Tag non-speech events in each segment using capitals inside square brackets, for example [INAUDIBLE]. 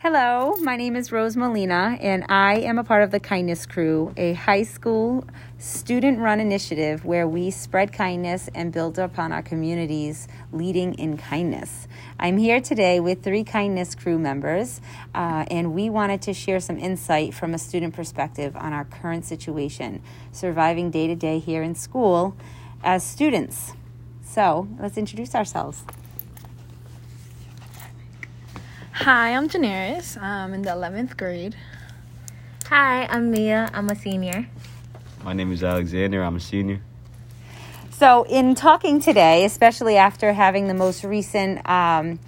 Hello, my name is Rose Molina, and I am a part of the Kindness Crew, a high school student run initiative where we spread kindness and build upon our communities, leading in kindness. I'm here today with three Kindness Crew members, uh, and we wanted to share some insight from a student perspective on our current situation, surviving day to day here in school as students. So let's introduce ourselves. Hi, I'm Daenerys. I'm in the 11th grade. Hi, I'm Mia. I'm a senior. My name is Alexander. I'm a senior. So, in talking today, especially after having the most recent um,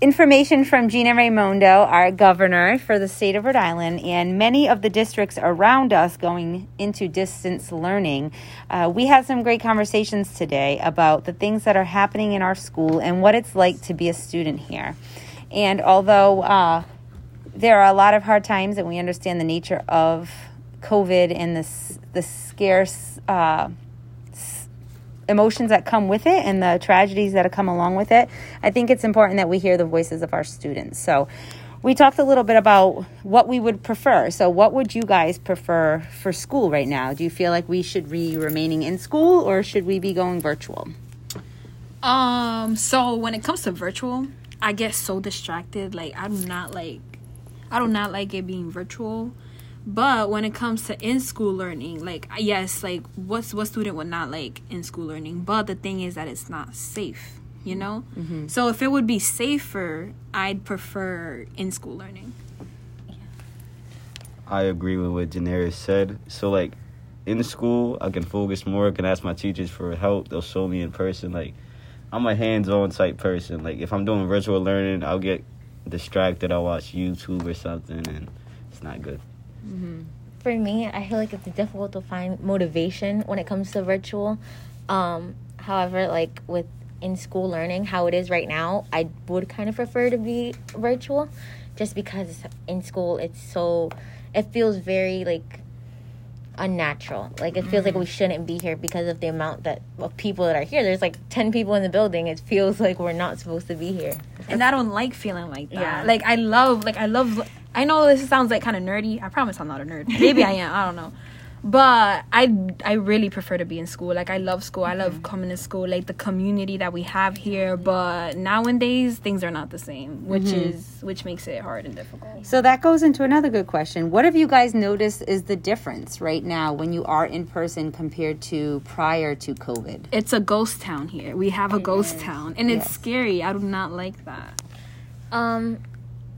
information from Gina Raimondo, our governor for the state of Rhode Island, and many of the districts around us going into distance learning, uh, we had some great conversations today about the things that are happening in our school and what it's like to be a student here. And although uh, there are a lot of hard times, and we understand the nature of COVID and the the scarce uh, emotions that come with it and the tragedies that have come along with it, I think it's important that we hear the voices of our students. So. We talked a little bit about what we would prefer. So, what would you guys prefer for school right now? Do you feel like we should be remaining in school or should we be going virtual? Um, so when it comes to virtual, I get so distracted. Like I do not like I do not like it being virtual. But when it comes to in school learning, like yes, like what's what student would not like in school learning? But the thing is that it's not safe, you know. Mm-hmm. So if it would be safer, I'd prefer in school learning. I agree with what Daenerys said. So like in school, I can focus more. I can ask my teachers for help. They'll show me in person. Like I'm a hands-on type person. Like if I'm doing virtual learning, I'll get distracted. I'll watch YouTube or something, and it's not good. Mm-hmm. For me, I feel like it's difficult to find motivation when it comes to virtual. Um, however, like with in school learning, how it is right now, I would kind of prefer to be virtual, just because in school it's so, it feels very like unnatural. Like it feels mm. like we shouldn't be here because of the amount that of people that are here. There's like ten people in the building. It feels like we're not supposed to be here. And I don't like feeling like that. Yeah. Like I love like I love I know this sounds like kind of nerdy. I promise I'm not a nerd. Maybe I am. I don't know but i i really prefer to be in school. Like i love school. I love mm-hmm. coming to school like the community that we have here. But nowadays things are not the same which mm-hmm. is which makes it hard and difficult. So that goes into another good question. What have you guys noticed is the difference right now when you are in person compared to prior to covid? It's a ghost town here. We have a ghost town and it's scary. I do not like that. Um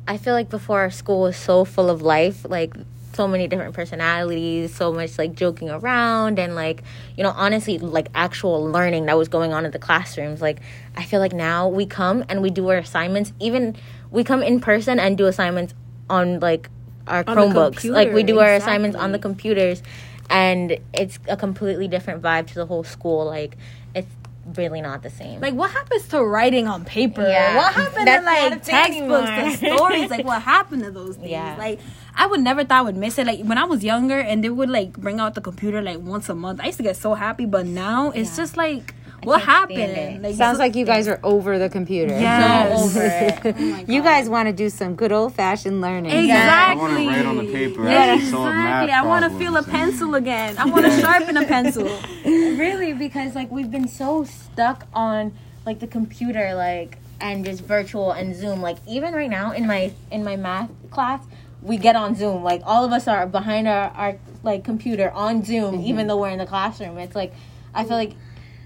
i feel like before our school was so full of life. Like so many different personalities, so much like joking around and like, you know, honestly like actual learning that was going on in the classrooms. Like I feel like now we come and we do our assignments, even we come in person and do assignments on like our on Chromebooks. Like we do exactly. our assignments on the computers and it's a completely different vibe to the whole school. Like it's really not the same. Like, what happens to writing on paper? Yeah. What happened That's to like textbooks and stories? Like, what [LAUGHS] happened to those things? Yeah. Like, I would never thought I would miss it. Like when I was younger, and they would like bring out the computer like once a month. I used to get so happy, but now it's yeah. just like. What happened? Like, Sounds like you guys are over the computer. Yeah, so over it. Oh [LAUGHS] you guys want to do some good old fashioned learning. Exactly. I want to write on the paper. Yeah, exactly. I want to feel a pencil [LAUGHS] again. I want to sharpen a pencil. [LAUGHS] really, because like we've been so stuck on like the computer, like and just virtual and Zoom. Like even right now in my in my math class, we get on Zoom. Like all of us are behind our, our like computer on Zoom, mm-hmm. even though we're in the classroom. It's like I feel like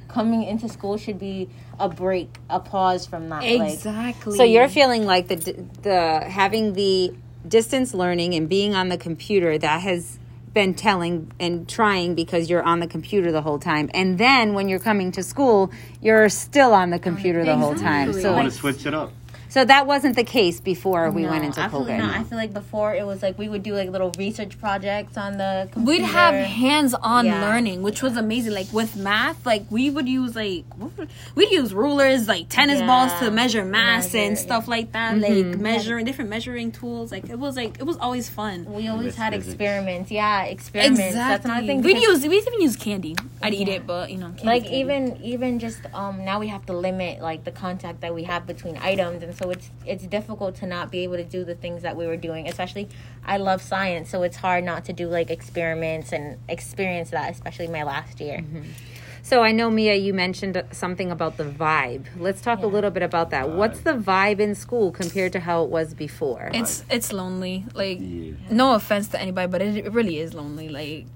coming into school should be a break, a pause from that. Exactly. Like, so you're feeling like the the having the distance learning and being on the computer that has been telling and trying because you're on the computer the whole time. And then when you're coming to school, you're still on the computer the whole time. So I want to switch it up. So that wasn't the case before we no, went into absolutely COVID. Not. I feel like before it was like we would do like little research projects on the computer. We'd have hands-on yeah. learning, which was amazing. Like with math, like we would use like we'd use rulers, like tennis yeah. balls to measure mass measure, and stuff yeah. like that. Mm-hmm. Like measuring different measuring tools. Like it was like it was always fun. We always had experiments. Yeah, experiments. Exactly. That's another thing. We'd use we even use candy. I'd eat it, but you know, like candy. even even just um now we have to limit like the contact that we have between items and so it's it's difficult to not be able to do the things that we were doing. Especially, I love science, so it's hard not to do like experiments and experience that. Especially my last year. Mm-hmm. So I know Mia, you mentioned something about the vibe. Let's talk a little bit about that. What's the vibe in school compared to how it was before? It's it's lonely. Like Yeah. no offense to anybody, but it, it really is lonely. Like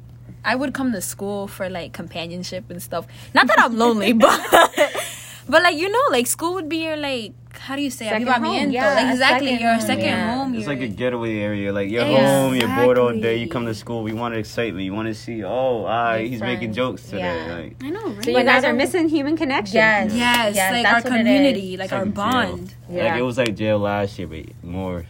I would come to school for like companionship and stuff. Not that I'm lonely, [LAUGHS] but but like you know, like school would be your like how do you say Second home. Yeah, like exactly second your home, second yeah. home. It's like a getaway area. Like you're home, you're bored all day. You come to school. We want to excitement. You want to see. Oh, ah, Your he's making jokes today. Yeah. Like I know, right? so you But guys are missing human connection. Yes. yes, Yes, like our community, like our bond. Yeah. Like it was like jail last year, but more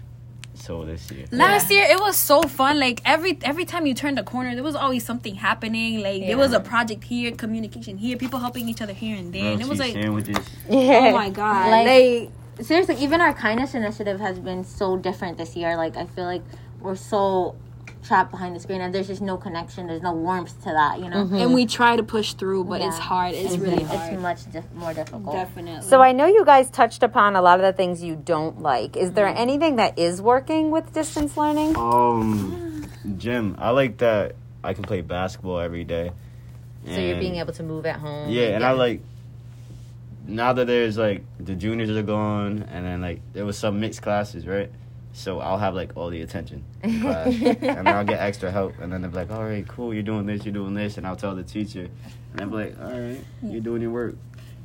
so this year. Last year it was so fun. Like every every time you turned a corner, there was always something happening. Like there was a project here, communication here, people helping each other here and there, and it was like, sandwiches. oh my god, Like- like seriously, even our kindness initiative has been so different this year. Like I feel like we're so trapped behind the screen, and there's just no connection. There's no warmth to that, you know. and we try to push through, but it's hard. It's really hard. It's much dif- more difficult. Definitely. So I know you guys touched upon a lot of the things you don't like. Is there anything that is working with distance learning? Um, jim I like that I can play basketball every day. So you're being able to move at home. Yeah, and I like now that there's like the juniors are gone, and then like there was some mixed classes, right? So I'll have like all the attention in [LAUGHS] class, and I'll get extra help, and then they're like, "All right, cool, you're doing this, you're doing this," and I'll tell the teacher, and I'm like, "All right, you're doing your work."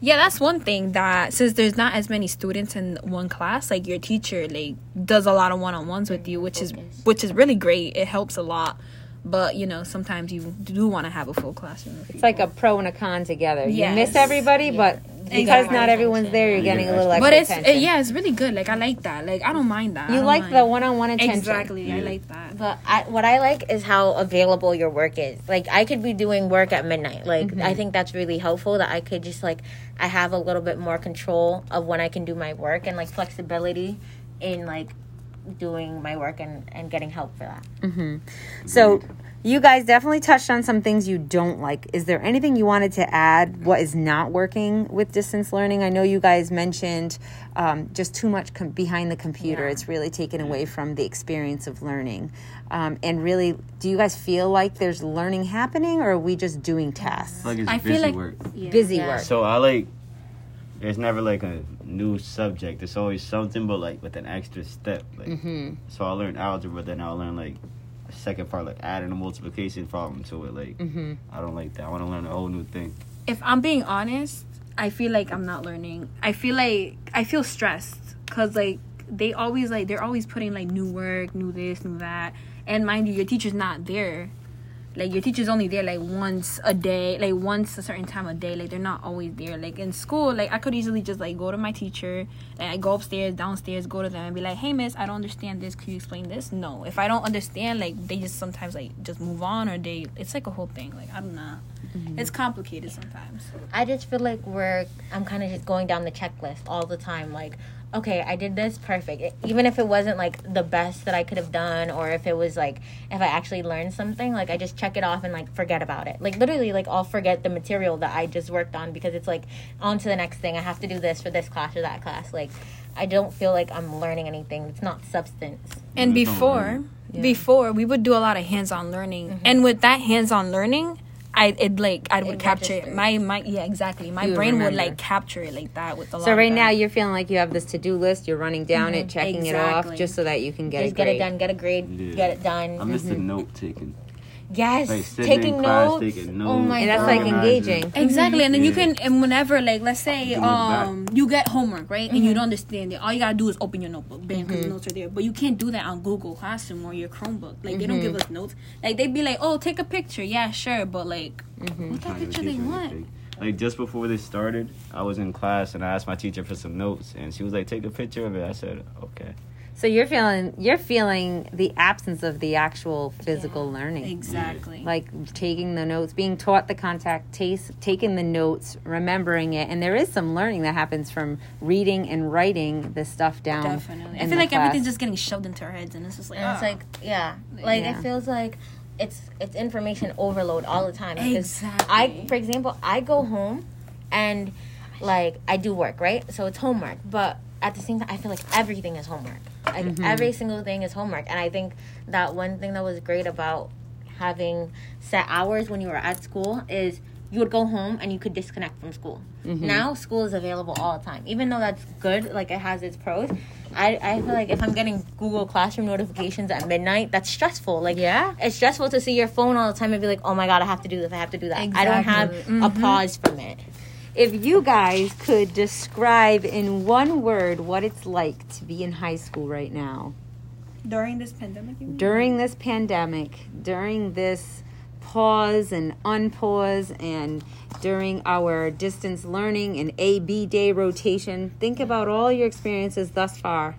yeah, that's one thing that since there's not as many students in one class, like your teacher like does a lot of one on ones with you, which is which is really great. It helps a lot. But you know, sometimes you do want to have a full classroom. with It's like a pro and a con together. You miss everybody, but because not everyone's there, you're You getting a little extra. extra But it's attention. it, yeah, it's really good. Like I like that. Like I don't mind that. You like mind. the one-on-one attention. exactly. I like that. But I, what I like is how available your work is. Like I could be doing work at midnight. Like Mm-hmm. I think that's really helpful. That I could just like I have a little bit more control of when I can do my work and like flexibility in like doing my work and and getting help for that. Mm-hmm. So you guys definitely touched on some things you don't like. Is there anything you wanted to add? What is not working with distance learning? I know you guys mentioned um, just too much com- behind the computer. Yeah. It's really taken away from the experience of learning. Um, and really, do you guys feel like there's learning happening, or are we just doing tasks? Like it's I feel busy like- work. Busy Yeah. work. So I like. There's never like a new subject. It's always something, but like with an extra step. Like, hmm so I learned algebra, then I'll learn like a second part, like adding a multiplication problem to it. Like, mm-hmm. I don't like that. I want to learn a whole new thing. if I'm being honest, I feel like I'm not learning. I feel like I feel stressed because like they always like they're always putting like new work, new this, new that, and mind you, your teacher's not there. Like your teacher's only there like once a day, like once a certain time a day. Like they're not always there. Like in school, like I could easily just like go to my teacher, and I go upstairs, downstairs, go to them and be like, "Hey, miss, I don't understand this. Could you explain this?" No, if I don't understand, like they just sometimes like just move on or they. It's like a whole thing. Like I don't know. Mm-hmm. It's complicated sometimes. I just feel like we're I'm kind of just going down the checklist all the time like okay, I did this perfect. It- even if it wasn't like the best that I could have done or if it was like if I actually learned something, like I just check it off and like forget about it. Like literally like I'll forget the material that I just worked on because it's like on to the next thing. I have to do this for this class or that class. Like I don't feel like I'm learning anything. It's not substance. And before, learning. before we would do a lot of hands-on learning, mm-hmm. and with that hands-on learning, I it like I would It capture it. My my yeah exactly. My You would brain would remember. like capture it like that with a lot. So right that. now you're feeling like you have this to-do list. You're running down it, mm-hmm. checking it off, just so that you can get just a get it done, get a grade, Yeah. get it done. I miss the mm-hmm. note taking. Yes, Like, taking in class, notes. Oh notes. my And that's god. like engaging. Mm-hmm. Exactly, and then you can and whenever like let's say Do it back. um you get homework right and you mm-hmm. don't understand it, all you gotta do is open your notebook, bam, because the mm-hmm. notes are there. But you can't do that on Google Classroom or your Chromebook. Like they don't give us notes. Like they'd be like, oh, take a picture, yeah, sure, but like what kind of picture they want? anything. Like just before this started, I was in class and I asked my teacher for some notes, and she was like, "Take a picture of it." I said, "Okay." So you're feeling you're feeling the absence of the actual physical learning. Exactly. Like taking the notes, being taught the contact taste, taking the notes, remembering it, and there is some learning that happens from reading and writing this stuff down. Definitely. I feel the like class. everything's just getting shoved into our heads, and it's just like, And it's like yeah, like Yeah. it feels like it's it's information overload all the time. because Exactly. I, for example, I go home and like I do work right, so it's homework, but. at the same time, I feel like everything is homework. Like mm-hmm. every single thing is homework, and I think that one thing that was great about having set hours when you were at school is you would go home and you could disconnect from school. Mm-hmm. Now school is available all the time. Even though that's good, like it has its pros. I, I feel like if I'm getting Google Classroom notifications at midnight, that's stressful. Like Yeah. it's stressful to see your phone all the time and be like, oh my god, I have to do this, I have to do that. I don't have Exactly. a mm-hmm. pause from it. If you guys could describe in one word what it's like to be in high school right now, During this pandemic, you mean? during this pandemic, during this pause and unpause, and during our distance learning and A B day rotation, think about all your experiences thus far.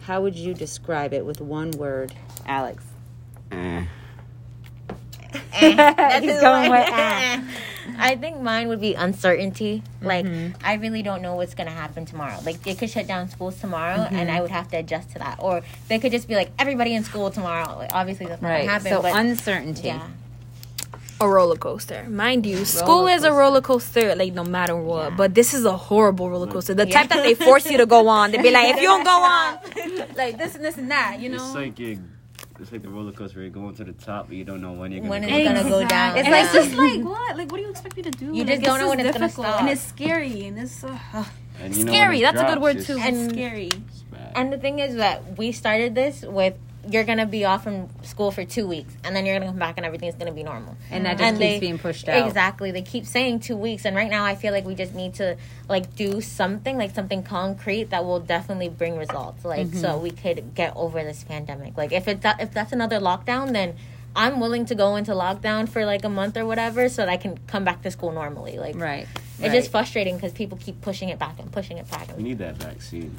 How would you describe it with one word, Alex? Eh. That's [LAUGHS] He's going word. with ah. [LAUGHS] I think mine would be uncertainty. Like Mm-hmm. I really don't know what's gonna happen tomorrow. Like they could shut down schools tomorrow, Mm-hmm. and I would have to adjust to that. Or they could just be like everybody in school tomorrow. Like obviously that's not Right. gonna happen. so but uncertainty. yeah, a roller coaster. Mind you, school is a roller coaster, like no matter what. But this is a horrible roller coaster. The type that they force you to go on. They'd be like, if you don't go on, [LAUGHS] like this and this and that, you know. It's like you. It's like the roller coaster. You're going to the top, but you don't know when you're gonna when go it's down. gonna go down. It's and like- it's just like what? Like what do you expect me to do? You Like, just don't know it's when it's gonna difficult, stop. and it's scary, and it's uh, And you know scary. it That's a good word too. And- scary. And the thing is that we started this with you're gonna be off from school for two weeks, and then you're gonna come back, and everything's gonna be normal. And that just And keeps they- being pushed out. Exactly. They keep saying two weeks, and right now I feel like we just need to like do something, like something concrete that will definitely bring results. Like Mm-hmm. so we could get over this pandemic. Like if it's if that's another lockdown, then I'm willing to go into lockdown for like a month or whatever, so that I can come back to school normally. Like Right. It's right. just frustrating because people keep pushing it back and pushing it back. We need that vaccine.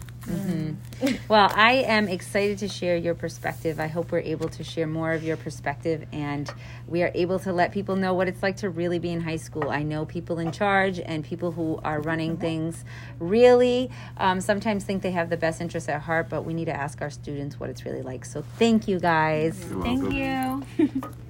Well, I am excited to share your perspective. I hope we're able to share more of your perspective and we are able to let people know what it's like to really be in high school. I know people in charge and people who are running things really um, sometimes think they have the best interests at heart, but we need to ask our students what it's really like. So thank you guys. You're Thank you. [LAUGHS]